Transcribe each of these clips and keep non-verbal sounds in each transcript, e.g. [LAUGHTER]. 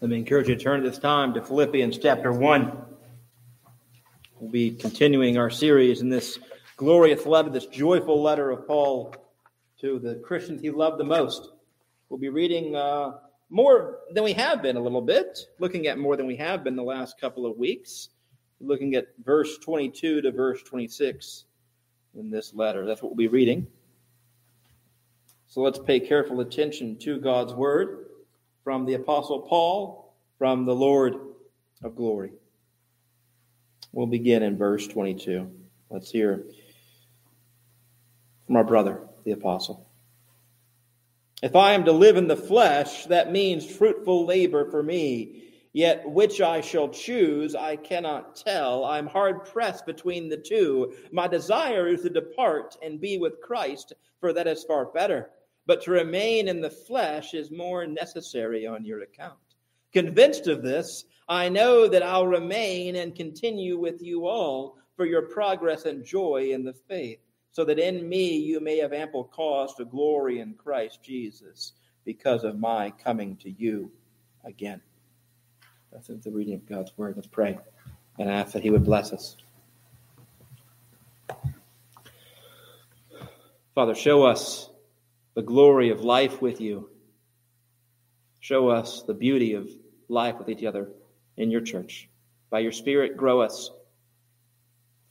Let me encourage you to turn this time to Philippians chapter 1. We'll be continuing our series in this glorious letter, this joyful letter of Paul to the Christians he loved the most. We'll be reading uh, more than we have been a little bit, looking at more than we have been the last couple of weeks, looking at verse 22 to verse 26 in this letter. That's what we'll be reading. So let's pay careful attention to God's word from the Apostle Paul, from the Lord of glory. We'll begin in verse 22. Let's hear from our brother, the Apostle. If I am to live in the flesh, that means fruitful labor for me. Yet which I shall choose, I cannot tell. I'm hard pressed between the two. My desire is to depart and be with Christ, for that is far better but to remain in the flesh is more necessary on your account. Convinced of this, I know that I'll remain and continue with you all for your progress and joy in the faith, so that in me you may have ample cause to glory in Christ Jesus because of my coming to you again. That's the reading of God's word. Let's pray and ask that He would bless us. Father, show us the glory of life with you. Show us the beauty of life with each other in your church. By your Spirit, grow us.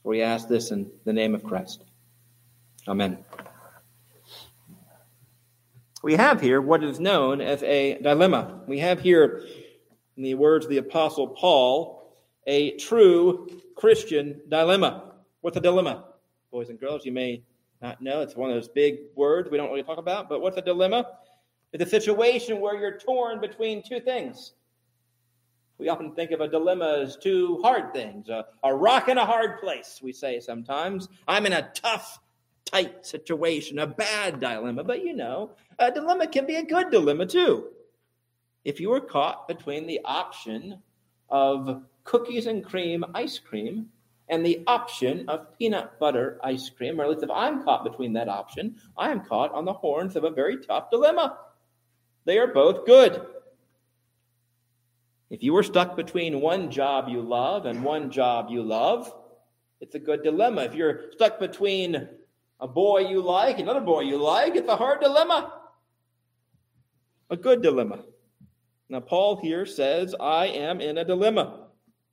For we ask this in the name of Christ. Amen. We have here what is known as a dilemma. We have here, in the words of the Apostle Paul, a true Christian dilemma. What's a dilemma? Boys and girls, you may Uh, not know. It's one of those big words we don't really talk about. But what's a dilemma? It's a situation where you're torn between two things. We often think of a dilemma as two hard things a, a rock and a hard place, we say sometimes. I'm in a tough, tight situation, a bad dilemma. But you know, a dilemma can be a good dilemma too. If you were caught between the option of cookies and cream ice cream and the option of peanut butter ice cream, or at least if I'm caught between that option, I am caught on the horns of a very tough dilemma. They are both good. If you were stuck between one job you love and one job you love, it's a good dilemma. If you're stuck between a boy you like, another boy you like, it's a hard dilemma. A good dilemma. Now, Paul here says, I am in a dilemma.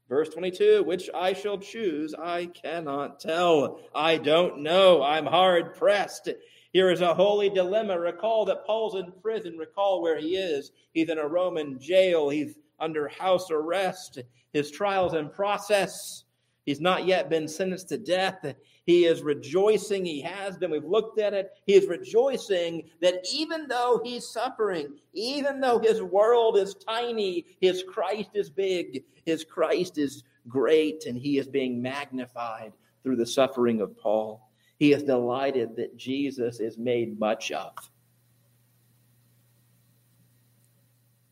Verse 22, which I shall choose, I cannot tell. I don't know. I'm hard pressed. Here is a holy dilemma. Recall that Paul's in prison. Recall where he is. He's in a Roman jail. He's under house arrest. His trial's in process. He's not yet been sentenced to death. He is rejoicing. He has been. We've looked at it. He is rejoicing that even though he's suffering, even though his world is tiny, his Christ is big, his Christ is great, and he is being magnified through the suffering of Paul. He is delighted that Jesus is made much of.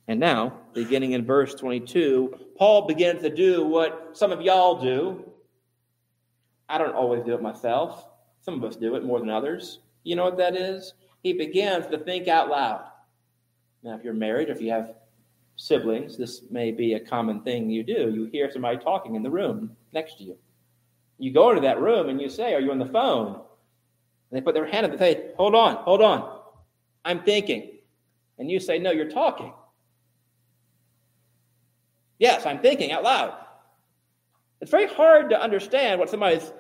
And now, beginning in verse 22, Paul begins to do what some of y'all do. I don't always do it myself. Some of us do it more than others. You know what that is? He begins to think out loud. Now, if you're married, or if you have siblings, this may be a common thing you do. You hear somebody talking in the room next to you. You go into that room and you say, Are you on the phone? And they put their hand up and say, Hold on, hold on. I'm thinking. And you say, No, you're talking. Yes, I'm thinking out loud. It's very hard to understand what somebody's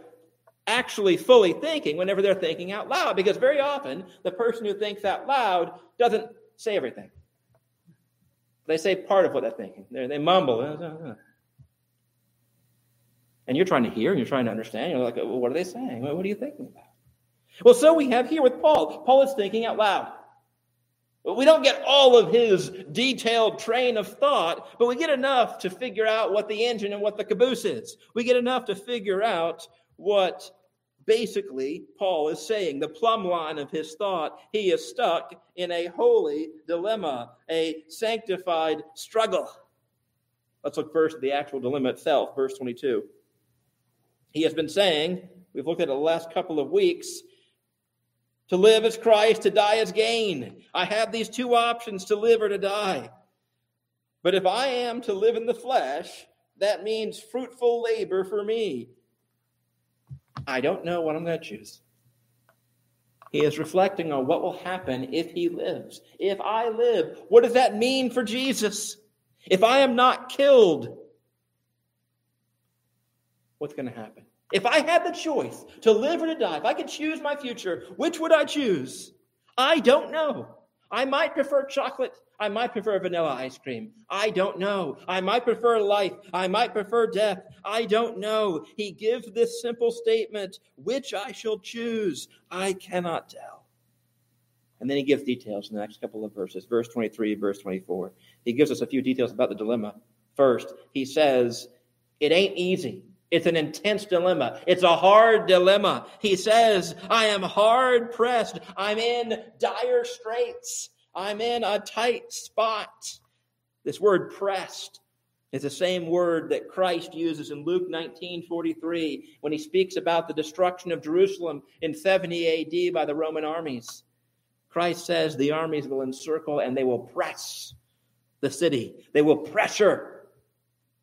actually fully thinking whenever they're thinking out loud, because very often the person who thinks out loud doesn't say everything. They say part of what they're thinking. They're, they mumble. And you're trying to hear and you're trying to understand. You're like, well, what are they saying? What are you thinking about? Well, so we have here with Paul. Paul is thinking out loud. We don't get all of his detailed train of thought, but we get enough to figure out what the engine and what the caboose is. We get enough to figure out what basically Paul is saying. The plumb line of his thought, he is stuck in a holy dilemma, a sanctified struggle. Let's look first at the actual dilemma itself, verse 22. He has been saying, we've looked at it the last couple of weeks, to live as Christ, to die as gain. I have these two options to live or to die. But if I am to live in the flesh, that means fruitful labor for me. I don't know what I'm going to choose. He is reflecting on what will happen if he lives. If I live, what does that mean for Jesus? If I am not killed, what's going to happen? If I had the choice to live or to die, if I could choose my future, which would I choose? I don't know. I might prefer chocolate. I might prefer vanilla ice cream. I don't know. I might prefer life. I might prefer death. I don't know. He gives this simple statement which I shall choose. I cannot tell. And then he gives details in the next couple of verses, verse 23, verse 24. He gives us a few details about the dilemma. First, he says, It ain't easy. It's an intense dilemma. It's a hard dilemma. He says, I am hard pressed. I'm in dire straits. I'm in a tight spot. This word pressed is the same word that Christ uses in Luke 19 43 when he speaks about the destruction of Jerusalem in 70 AD by the Roman armies. Christ says the armies will encircle and they will press the city, they will pressure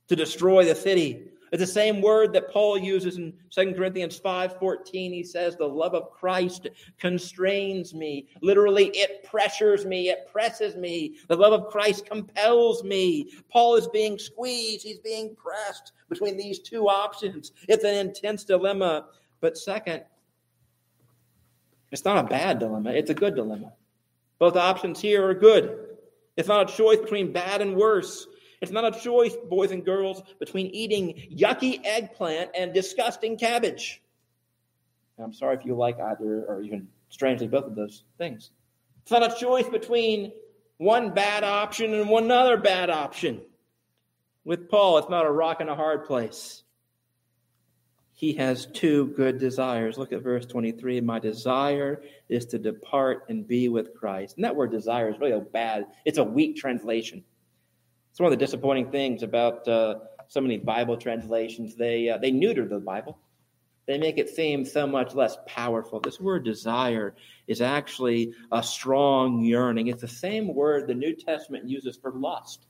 to destroy the city. It's the same word that Paul uses in 2 Corinthians 5:14. He says, "The love of Christ constrains me." Literally, it pressures me, it presses me. The love of Christ compels me. Paul is being squeezed, he's being pressed between these two options. It's an intense dilemma. But second, it's not a bad dilemma, it's a good dilemma. Both options here are good. It's not a choice between bad and worse. It's not a choice, boys and girls, between eating yucky eggplant and disgusting cabbage. And I'm sorry if you like either or even strangely both of those things. It's not a choice between one bad option and one other bad option. With Paul, it's not a rock and a hard place. He has two good desires. Look at verse 23. My desire is to depart and be with Christ. And that word desire is really a bad, it's a weak translation. It's one of the disappointing things about uh, so many Bible translations. They, uh, they neuter the Bible, they make it seem so much less powerful. This word desire is actually a strong yearning. It's the same word the New Testament uses for lust.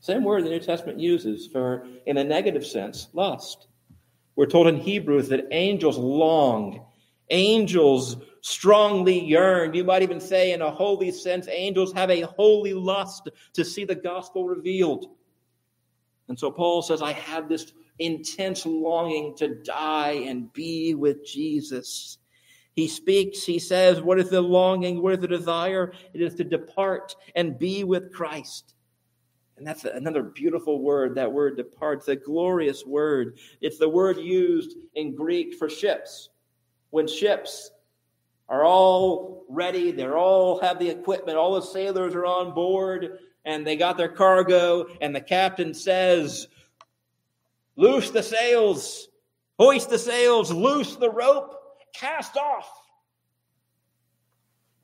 Same word the New Testament uses for, in a negative sense, lust. We're told in Hebrews that angels longed Angels strongly yearn. You might even say, in a holy sense, angels have a holy lust to see the gospel revealed. And so Paul says, I have this intense longing to die and be with Jesus. He speaks, he says, What is the longing? What is the desire? It is to depart and be with Christ. And that's another beautiful word, that word depart. A glorious word. It's the word used in Greek for ships when ships are all ready, they're all have the equipment, all the sailors are on board, and they got their cargo, and the captain says, Loose the sails, hoist the sails, loose the rope, cast off,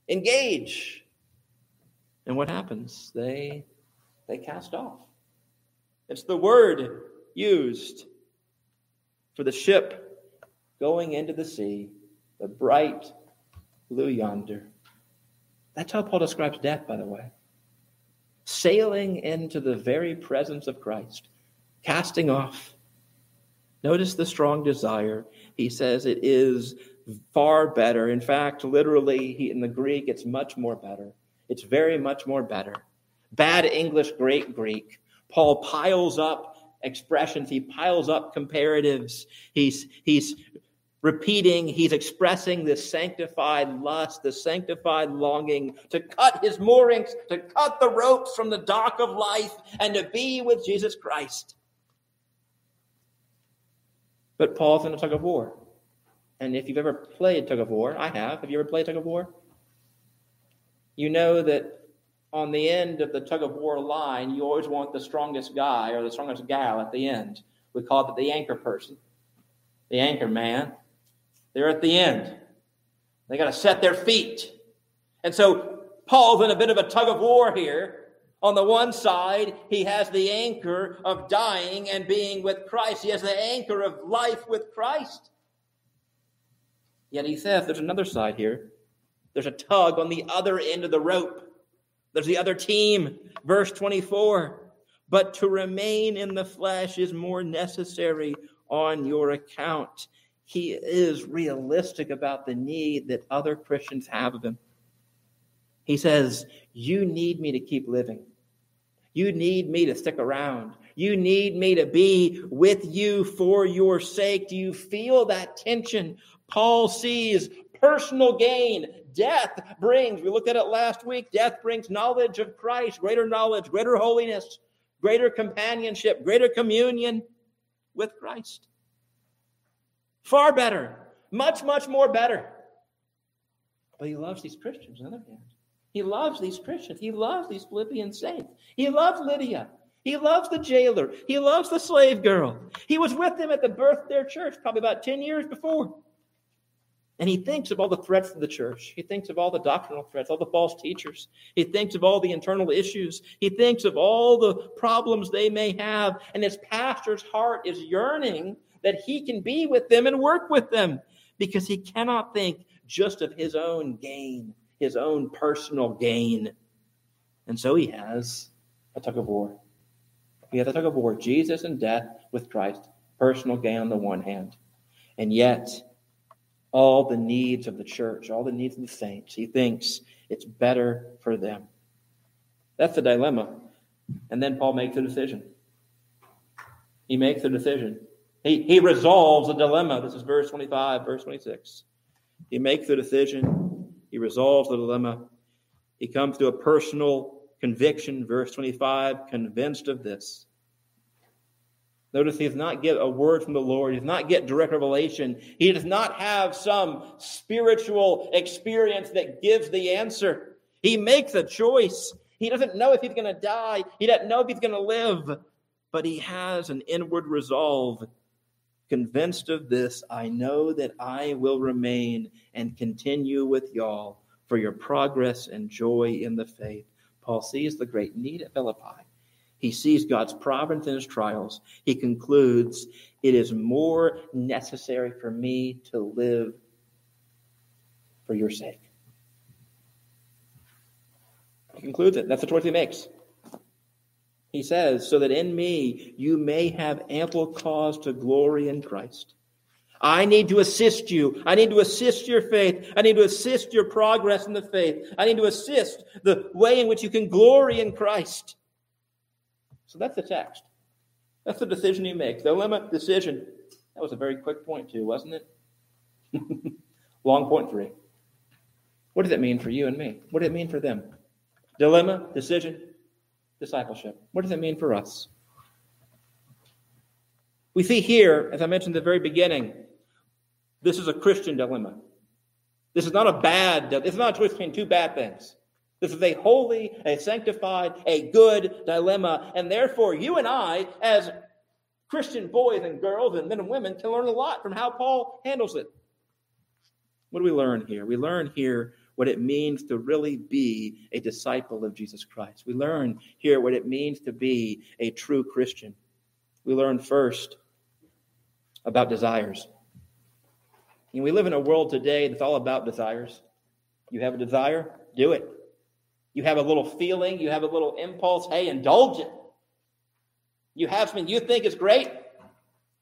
engage. And what happens? They they cast off. It's the word used for the ship going into the sea the bright blue yonder. That's how Paul describes death, by the way. Sailing into the very presence of Christ, casting off. Notice the strong desire. He says it is far better. In fact, literally, he, in the Greek, it's much more better. It's very much more better. Bad English, great Greek. Paul piles up expressions, he piles up comparatives. He's, he's repeating, he's expressing this sanctified lust, this sanctified longing to cut his moorings, to cut the ropes from the dock of life, and to be with Jesus Christ. But Paul's in a tug of war. And if you've ever played tug of war, I have. Have you ever played tug of war? You know that on the end of the tug of war line, you always want the strongest guy or the strongest gal at the end. We call it the anchor person, the anchor man. They're at the end. They got to set their feet. And so Paul's in a bit of a tug of war here. On the one side, he has the anchor of dying and being with Christ. He has the anchor of life with Christ. Yet he says there's another side here. There's a tug on the other end of the rope. There's the other team, verse 24. But to remain in the flesh is more necessary on your account. He is realistic about the need that other Christians have of him. He says, You need me to keep living. You need me to stick around. You need me to be with you for your sake. Do you feel that tension? Paul sees personal gain. Death brings, we looked at it last week, death brings knowledge of Christ, greater knowledge, greater holiness, greater companionship, greater communion with Christ. Far better, much, much more better. But he loves these Christians on the other hand. He loves these Christians. He loves these Philippian saints. He loves Lydia. He loves the jailer. He loves the slave girl. He was with them at the birth of their church probably about 10 years before. And he thinks of all the threats of the church. He thinks of all the doctrinal threats, all the false teachers. He thinks of all the internal issues. He thinks of all the problems they may have. And his pastor's heart is yearning that he can be with them and work with them because he cannot think just of his own gain, his own personal gain. And so he has a tug of war. He has a tug of war Jesus and death with Christ, personal gain on the one hand. And yet, all the needs of the church, all the needs of the saints. He thinks it's better for them. That's the dilemma. And then Paul makes a decision. He makes a decision. He, he resolves a dilemma. This is verse 25, verse 26. He makes the decision. He resolves the dilemma. He comes to a personal conviction, verse 25, convinced of this Notice he does not get a word from the Lord. He does not get direct revelation. He does not have some spiritual experience that gives the answer. He makes a choice. He doesn't know if he's going to die. He doesn't know if he's going to live. But he has an inward resolve. Convinced of this, I know that I will remain and continue with y'all for your progress and joy in the faith. Paul sees the great need at Philippi. He sees God's providence in his trials. He concludes, It is more necessary for me to live for your sake. He concludes it. That's the choice he makes. He says, So that in me you may have ample cause to glory in Christ. I need to assist you. I need to assist your faith. I need to assist your progress in the faith. I need to assist the way in which you can glory in Christ. So that's the text. That's the decision he makes. The limit decision. That was a very quick point, too, wasn't it? [LAUGHS] Long point three. What does it mean for you and me? What does it mean for them? Dilemma, decision, discipleship. What does it mean for us? We see here, as I mentioned at the very beginning, this is a Christian dilemma. This is not a bad, is not a choice between two bad things. This is a holy, a sanctified, a good dilemma. And therefore, you and I, as Christian boys and girls and men and women, can learn a lot from how Paul handles it. What do we learn here? We learn here what it means to really be a disciple of Jesus Christ. We learn here what it means to be a true Christian. We learn first about desires. And we live in a world today that's all about desires. You have a desire, do it. You have a little feeling, you have a little impulse. Hey, indulge it. You have something you think is great,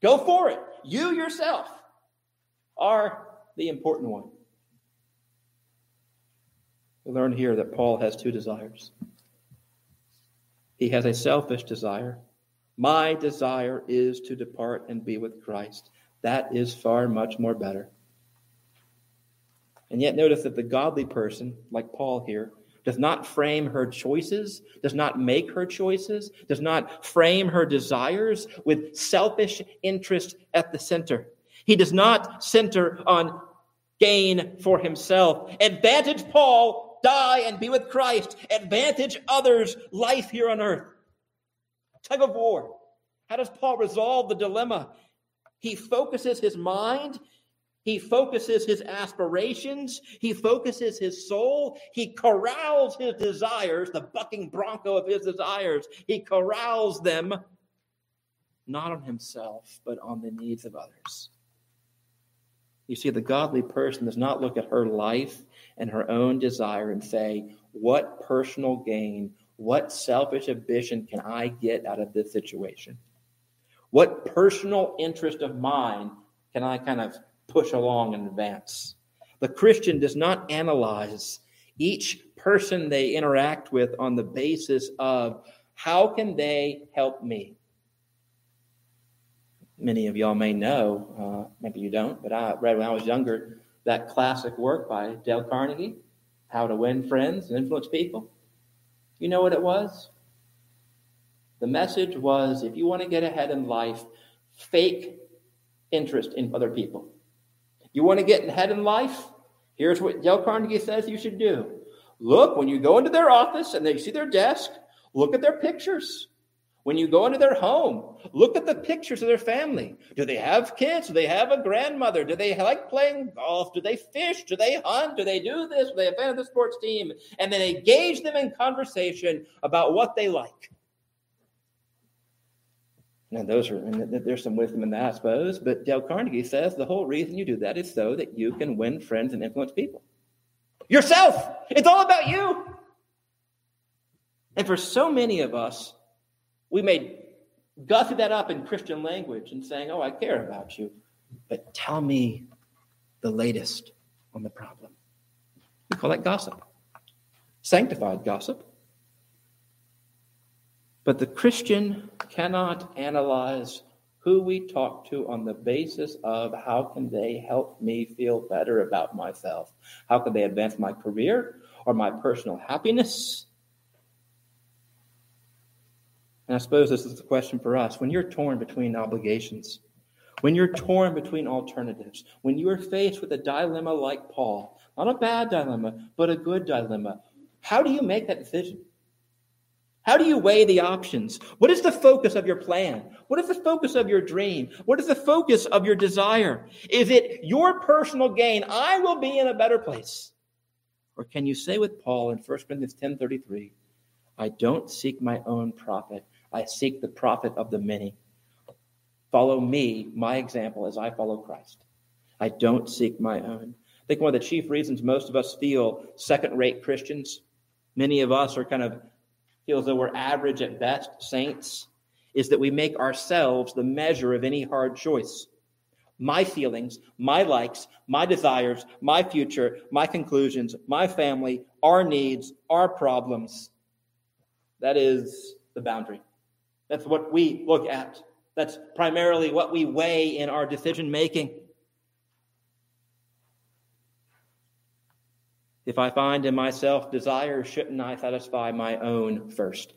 go for it. You yourself are the important one. We learn here that Paul has two desires. He has a selfish desire. My desire is to depart and be with Christ. That is far much more better. And yet, notice that the godly person, like Paul here, does not frame her choices, does not make her choices, does not frame her desires with selfish interest at the center. He does not center on gain for himself. Advantage Paul, die and be with Christ. Advantage others, life here on earth. Tug of war. How does Paul resolve the dilemma? He focuses his mind he focuses his aspirations. He focuses his soul. He corrals his desires, the bucking bronco of his desires. He corrals them not on himself, but on the needs of others. You see, the godly person does not look at her life and her own desire and say, What personal gain, what selfish ambition can I get out of this situation? What personal interest of mine can I kind of push along and advance? The Christian does not analyze each person they interact with on the basis of how can they help me? Many of y'all may know, uh, maybe you don't, but I read when I was younger that classic work by Dale Carnegie, How to Win Friends and Influence People. You know what it was? The message was if you want to get ahead in life, fake interest in other people. You want to get ahead in life? Here's what Dale Carnegie says you should do. Look, when you go into their office and they see their desk, look at their pictures. When you go into their home, look at the pictures of their family. Do they have kids? Do they have a grandmother? Do they like playing golf? Do they fish? Do they hunt? Do they do this? Do they a fan of the sports team? And then engage them in conversation about what they like. Now, those are, there's some wisdom in that, I suppose, but Dale Carnegie says the whole reason you do that is so that you can win friends and influence people. Yourself! It's all about you! And for so many of us, we may gussy that up in Christian language and saying, Oh, I care about you, but tell me the latest on the problem. We call that gossip, sanctified gossip. But the Christian cannot analyze who we talk to on the basis of how can they help me feel better about myself? How can they advance my career or my personal happiness? And I suppose this is the question for us. When you're torn between obligations, when you're torn between alternatives, when you are faced with a dilemma like Paul, not a bad dilemma, but a good dilemma, how do you make that decision? How do you weigh the options? What is the focus of your plan? What is the focus of your dream? What is the focus of your desire? Is it your personal gain? I will be in a better place. Or can you say with Paul in 1 Corinthians 10:33, I don't seek my own profit. I seek the profit of the many. Follow me, my example, as I follow Christ. I don't seek my own. I think one of the chief reasons most of us feel second rate Christians, many of us are kind of feel as though we're average at best saints, is that we make ourselves the measure of any hard choice. My feelings, my likes, my desires, my future, my conclusions, my family, our needs, our problems. That is the boundary. That's what we look at. That's primarily what we weigh in our decision making. If I find in myself desire, shouldn't I satisfy my own first?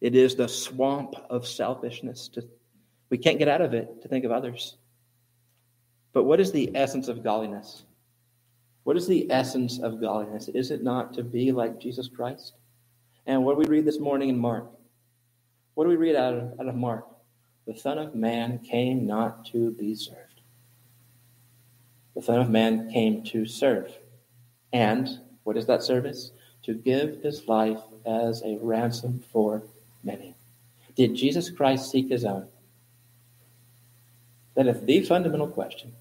It is the swamp of selfishness. To, we can't get out of it to think of others. But what is the essence of godliness? What is the essence of godliness? Is it not to be like Jesus Christ? And what we read this morning in Mark? What do we read out of, out of Mark? The Son of Man came not to be served. The Son of Man came to serve and what is that service? To give his life as a ransom for many. Did Jesus Christ seek his own? That is the fundamental question.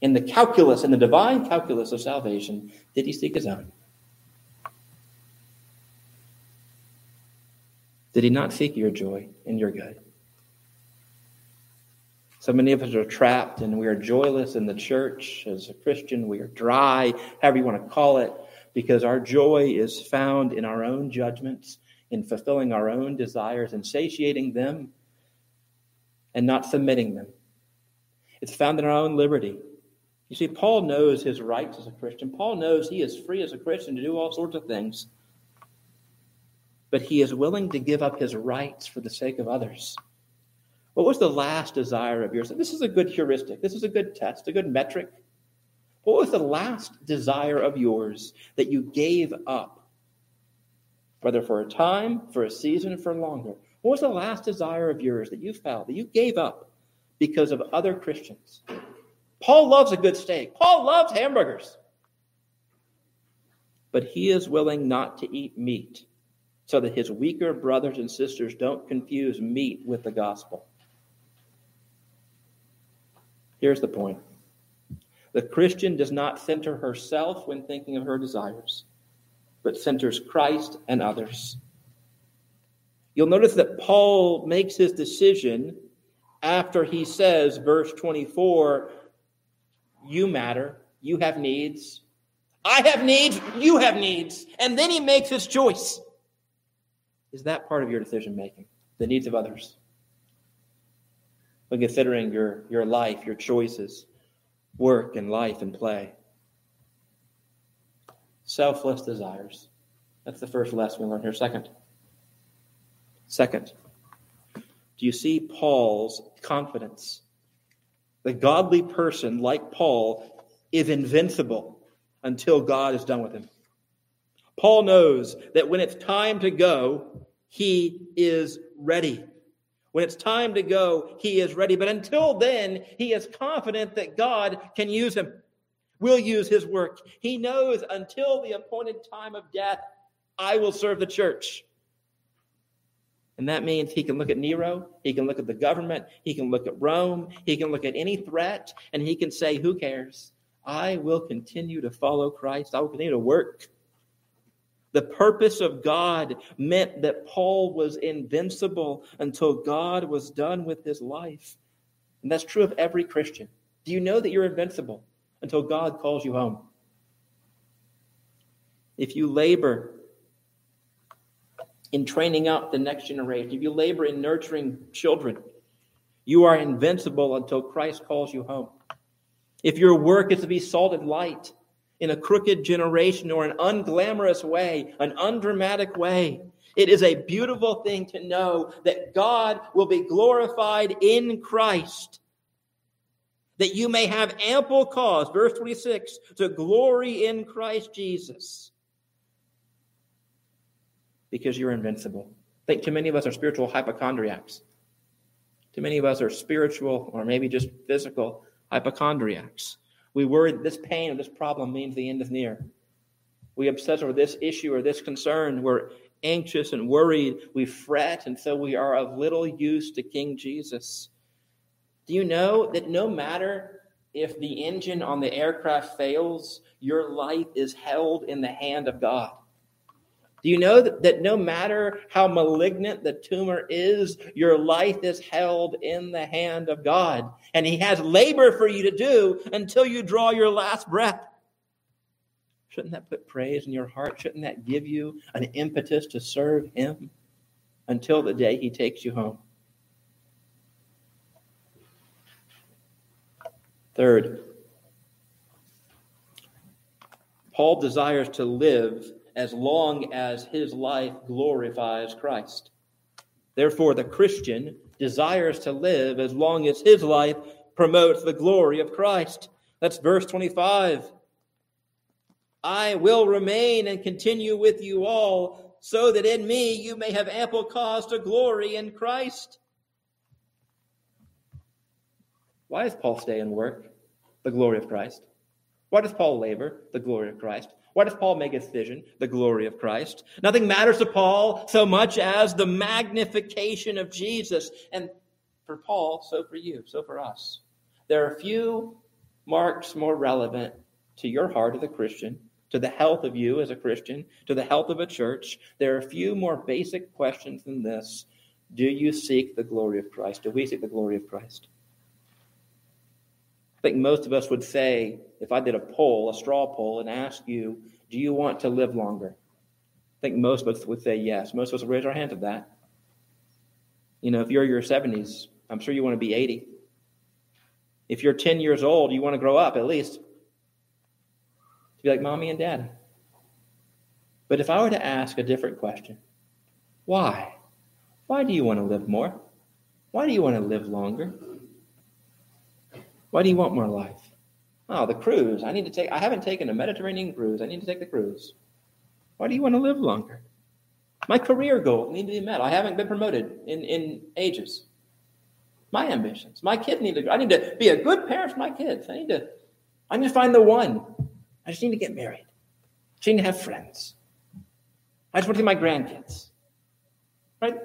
In the calculus, in the divine calculus of salvation, did he seek his own? Did he not seek your joy and your good? So many of us are trapped and we are joyless in the church. As a Christian, we are dry, however you want to call it, because our joy is found in our own judgments, in fulfilling our own desires and satiating them and not submitting them. It's found in our own liberty. You see, Paul knows his rights as a Christian. Paul knows he is free as a Christian to do all sorts of things. But he is willing to give up his rights for the sake of others. What was the last desire of yours? This is a good heuristic. This is a good test, a good metric. What was the last desire of yours that you gave up? Whether for a time, for a season, for longer. What was the last desire of yours that you felt, that you gave up because of other Christians? Paul loves a good steak. Paul loves hamburgers. But he is willing not to eat meat so that his weaker brothers and sisters don't confuse meat with the gospel. Here's the point The Christian does not center herself when thinking of her desires, but centers Christ and others. You'll notice that Paul makes his decision after he says, verse 24, you matter, you have needs, I have needs, you have needs. And then he makes his choice. Is that part of your decision making? The needs of others? When considering your, your life, your choices, work and life and play. Selfless desires. That's the first lesson we learn here. Second. Second. Do you see Paul's confidence? The godly person, like Paul, is invincible until God is done with him. Paul knows that when it's time to go, he is ready. When it's time to go, he is ready. But until then, he is confident that God can use him, will use his work. He knows until the appointed time of death, I will serve the church. And that means he can look at Nero, he can look at the government, he can look at Rome, he can look at any threat, and he can say, Who cares? I will continue to follow Christ. I will continue to work. The purpose of God meant that Paul was invincible until God was done with his life. And that's true of every Christian. Do you know that you're invincible until God calls you home? If you labor in training up the next generation, if you labor in nurturing children, you are invincible until Christ calls you home. If your work is to be salt and light in a crooked generation or an unglamorous way, an undramatic way, it is a beautiful thing to know that God will be glorified in Christ. That you may have ample cause, verse 26, to glory in Christ Jesus. Because you're invincible. I think too many of us are spiritual hypochondriacs. Too many of us are spiritual or maybe just physical hypochondriacs. We worry that this pain or this problem means the end is near. We obsess over this issue or this concern. We're anxious and worried. We fret, and so we are of little use to King Jesus. Do you know that no matter if the engine on the aircraft fails, your life is held in the hand of God? Do you know that, that no matter how malignant the tumor is, your life is held in the hand of God? And He has labor for you to do until you draw your last breath. Shouldn't that put praise in your heart? Shouldn't that give you an impetus to serve Him until the day He takes you home? Third, Paul desires to live as long as his life glorifies Christ. Therefore, the Christian desires to live as long as his life promotes the glory of Christ. That's verse 25. I will remain and continue with you all, so that in me you may have ample cause to glory in Christ. Why does Paul stay and work? The glory of Christ. Why does Paul labor? The glory of Christ. Why does Paul make his vision? The glory of Christ. Nothing matters to Paul so much as the magnification of Jesus. And for Paul, so for you, so for us. There are few marks more relevant to your heart as a Christian, to the health of you as a Christian, to the health of a church. There are few more basic questions than this Do you seek the glory of Christ? Do we seek the glory of Christ? I think most of us would say, if I did a poll, a straw poll, and asked you, do you want to live longer? I think most of us would say yes. Most of us would raise our hand to that. You know, if you're in your 70s, I'm sure you want to be 80. If you're 10 years old, you want to grow up at least. To be like mommy and dad. But if I were to ask a different question, why? Why do you want to live more? Why do you want to live longer? Why do you want more life? Oh, the cruise. I need to take I haven't taken a Mediterranean cruise. I need to take the cruise. Why do you want to live longer? My career goals need to be met. I haven't been promoted in, in ages. My ambitions. My kids need to I need to be a good parent for my kids. I need to I need to find the one. I just need to get married. I just need to have friends. I just want to see my grandkids. Right?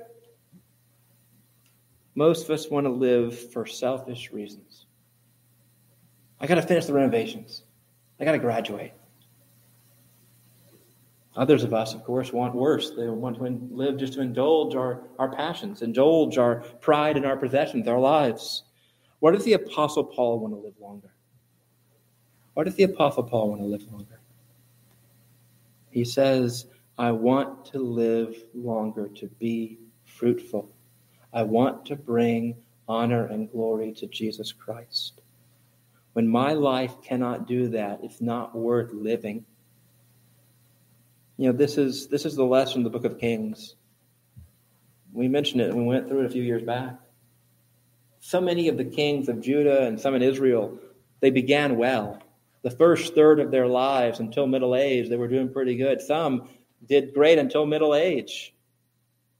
Most of us want to live for selfish reasons. I got to finish the renovations. I got to graduate. Others of us, of course, want worse. They want to live just to indulge our, our passions, indulge our pride and our possessions, our lives. What does the Apostle Paul want to live longer? Why does the Apostle Paul want to live longer? He says, I want to live longer to be fruitful. I want to bring honor and glory to Jesus Christ. When my life cannot do that, it's not worth living. You know, this is this is the lesson in the book of Kings. We mentioned it, and we went through it a few years back. So many of the kings of Judah and some in Israel, they began well. The first third of their lives until middle age, they were doing pretty good. Some did great until middle age.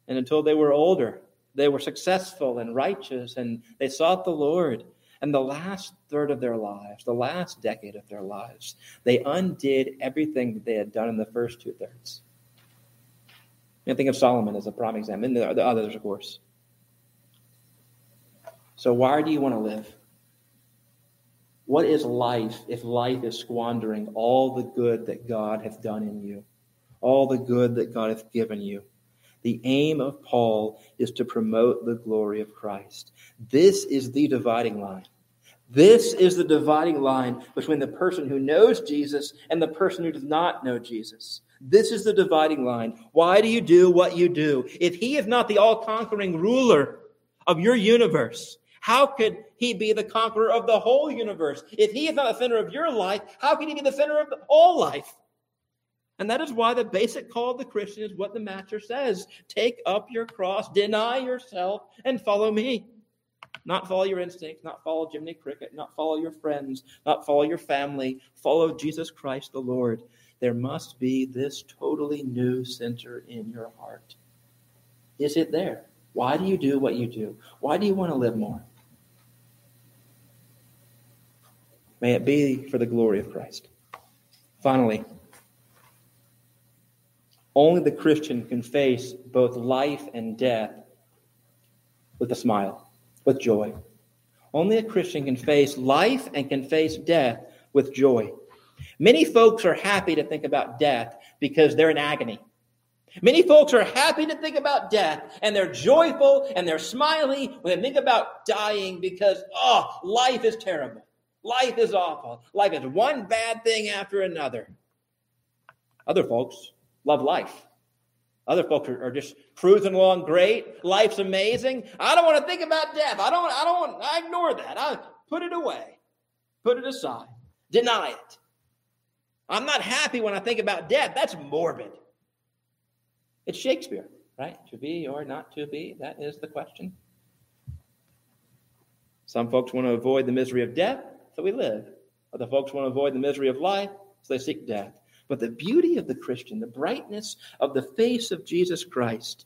And until they were older, they were successful and righteous and they sought the Lord. And the last third of their lives, the last decade of their lives, they undid everything that they had done in the first two thirds. You think of Solomon as a prime example, and the others, of course. So, why do you want to live? What is life if life is squandering all the good that God hath done in you, all the good that God hath given you? The aim of Paul is to promote the glory of Christ. This is the dividing line. This is the dividing line between the person who knows Jesus and the person who does not know Jesus. This is the dividing line. Why do you do what you do? If he is not the all conquering ruler of your universe, how could he be the conqueror of the whole universe? If he is not the center of your life, how can he be the center of all life? And that is why the basic call of the Christian is what the Master says take up your cross, deny yourself, and follow me. Not follow your instincts, not follow Jiminy Cricket, not follow your friends, not follow your family. Follow Jesus Christ the Lord. There must be this totally new center in your heart. Is it there? Why do you do what you do? Why do you want to live more? May it be for the glory of Christ. Finally, only the Christian can face both life and death with a smile, with joy. Only a Christian can face life and can face death with joy. Many folks are happy to think about death because they're in agony. Many folks are happy to think about death and they're joyful and they're smiley when they think about dying because, oh, life is terrible. Life is awful. Life is one bad thing after another. Other folks love life. Other folks are, are, just cruising along great. Life's amazing. I don't want to think about death. I don't, I don't want, I ignore that. I put it away. Put it aside. Deny it. I'm not happy when I think about death. That's morbid. It's Shakespeare, right? To be or not to be, that is the question. Some folks want to avoid the misery of death, so we live. Other folks want to avoid the misery of life, so they seek death. But the beauty of the Christian, the brightness of the face of Jesus Christ,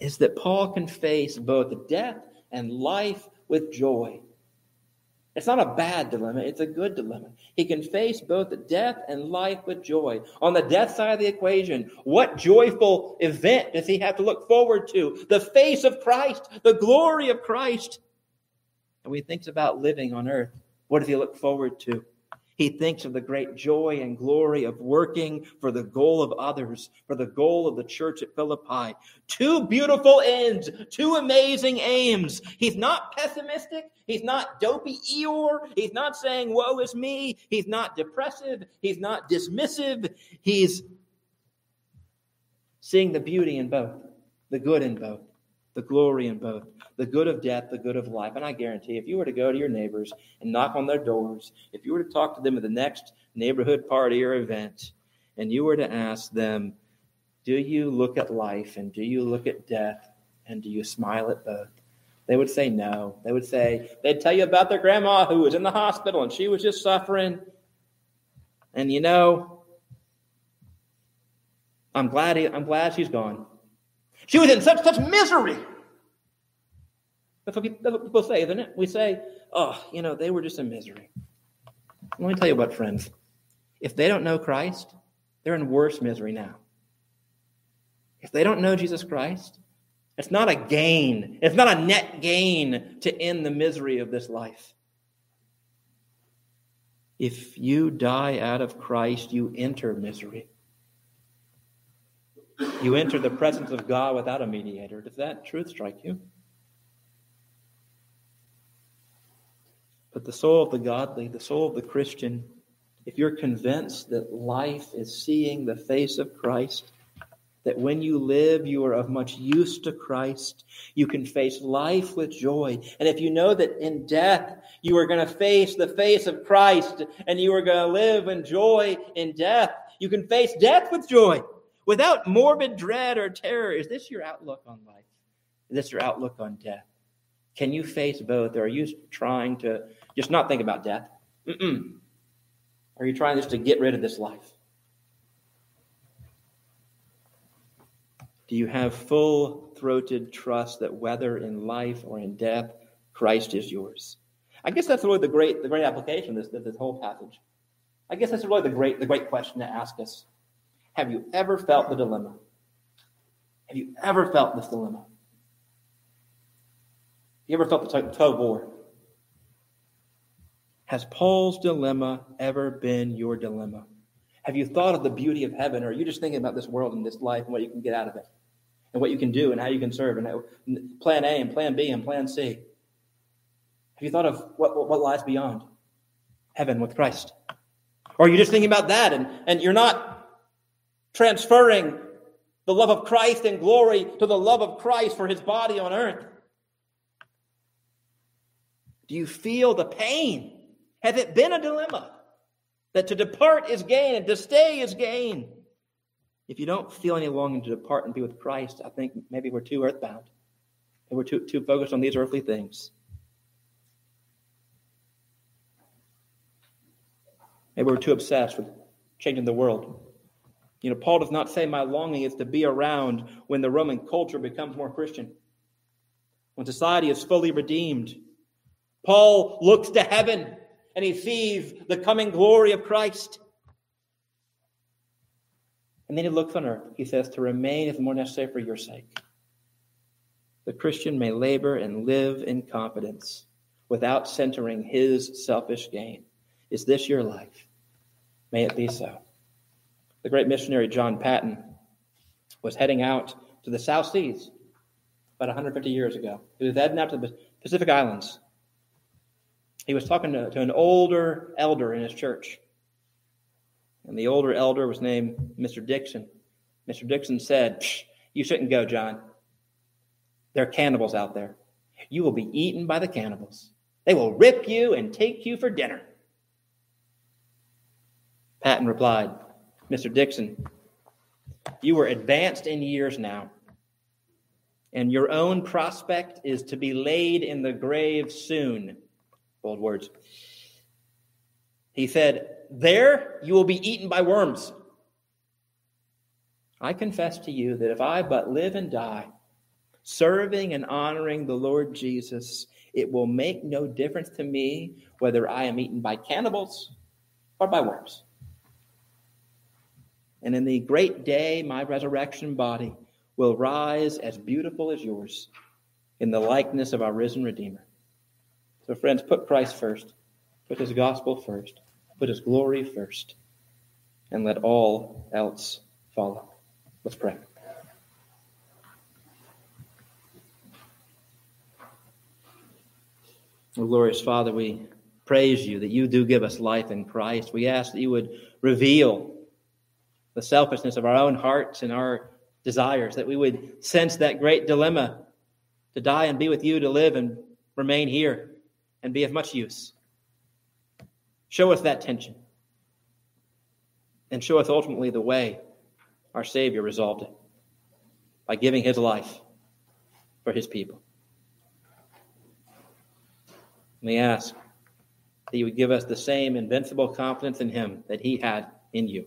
is that Paul can face both death and life with joy. It's not a bad dilemma, it's a good dilemma. He can face both death and life with joy. On the death side of the equation, what joyful event does he have to look forward to? The face of Christ, the glory of Christ. And when he thinks about living on earth, what does he look forward to? He thinks of the great joy and glory of working for the goal of others, for the goal of the church at Philippi. Two beautiful ends, two amazing aims. He's not pessimistic. He's not dopey Eeyore. He's not saying, woe is me. He's not depressive. He's not dismissive. He's seeing the beauty in both, the good in both the glory in both the good of death, the good of life. And I guarantee if you were to go to your neighbors and knock on their doors, if you were to talk to them at the next neighborhood party or event, and you were to ask them, Do you look at life and do you look at death and do you smile at both? They would say no. They would say, they'd tell you about their grandma who was in the hospital and she was just suffering. And you know, I'm glad, he, I'm glad she's gone. She was in such such misery. That's what, people, that's what people say, isn't it? We say, oh, you know, they were just in misery. Let me tell you what, friends. If they don't know Christ, they're in worse misery now. If they don't know Jesus Christ, It's not a gain. It's not a net gain to end the misery of this life. If you die out of Christ, you enter misery. You enter the presence of God without a mediator. Does that truth strike you? But the soul of the godly, the soul of the Christian, if you're convinced that life is seeing the face of Christ, that when you live, you are of much use to Christ, you can face life with joy. And if you know that in death, you are going to face the face of Christ and you are going to live in joy in death, you can face death with joy without morbid dread or terror. Is this your outlook on life? Is this your outlook on death? Can you face both? Or are you trying to just not think about death? Mm-mm. Are you trying just to get rid of this life? Do you have full throated trust that whether in life or in death, Christ is yours? I guess that's really the great, the great application of this, this whole passage. I guess that's really the great, the great question to ask us. Have you ever felt the dilemma? Have you ever felt this dilemma? Have You ever felt the tug of war? Has Paul's dilemma ever been your dilemma? Have you thought of the beauty of heaven, or are you just thinking about this world and this life and what you can get out of it, and what you can do and how you can serve, and plan A and plan B and plan C? Have you thought of what, what lies beyond heaven with Christ? Or are you just thinking about that and, and you're not transferring the love of Christ and glory to the love of Christ for his body on earth? Do you feel the pain? Has it been a dilemma that to depart is gain and to stay is gain? If you don't feel any longing to depart and be with Christ, I think maybe we're too earthbound and we're too, too focused on these earthly things. Maybe we're too obsessed with changing the world. You know, Paul does not say my longing is to be around when the Roman culture becomes more Christian, when society is fully redeemed. Paul looks to heaven and he sees the coming glory of Christ. And then he looks on earth. He says, To remain is more necessary for your sake. The Christian may labor and live in confidence without centering his selfish gain. Is this your life? May it be so. The great missionary John Paton was heading out to the South Seas about 150 years ago. He was heading out to the Pacific Islands. He was talking to, to an older elder in his church. And the older elder was named Mr. Dickson. Mr. Dickson said, You shouldn't go, John. There are cannibals out there. You will be eaten by the cannibals. They will rip you and take you for dinner. Paton replied, Mr. Dickson, you are advanced in years now, and your own prospect is to be laid in the grave soon. Bold words. He said, There you will be eaten by worms. I confess to you that if I but live and die, serving and honoring the Lord Jesus, it will make no difference to me whether I am eaten by cannibals or by worms. And in the great day, my resurrection body will rise as beautiful as yours in the likeness of our risen Redeemer. So, friends, put Christ first, put his gospel first, put his glory first, and let all else follow. Let's pray. Oh, glorious Father, we praise you that you do give us life in Christ. We ask that you would reveal the selfishness of our own hearts and our desires, that we would sense that great dilemma to die and be with you, to live and remain here and be of much use. Show us that tension. And show us ultimately the way our Savior resolved it by giving his life for his people. We ask that you would give us the same invincible confidence in him that he had in you.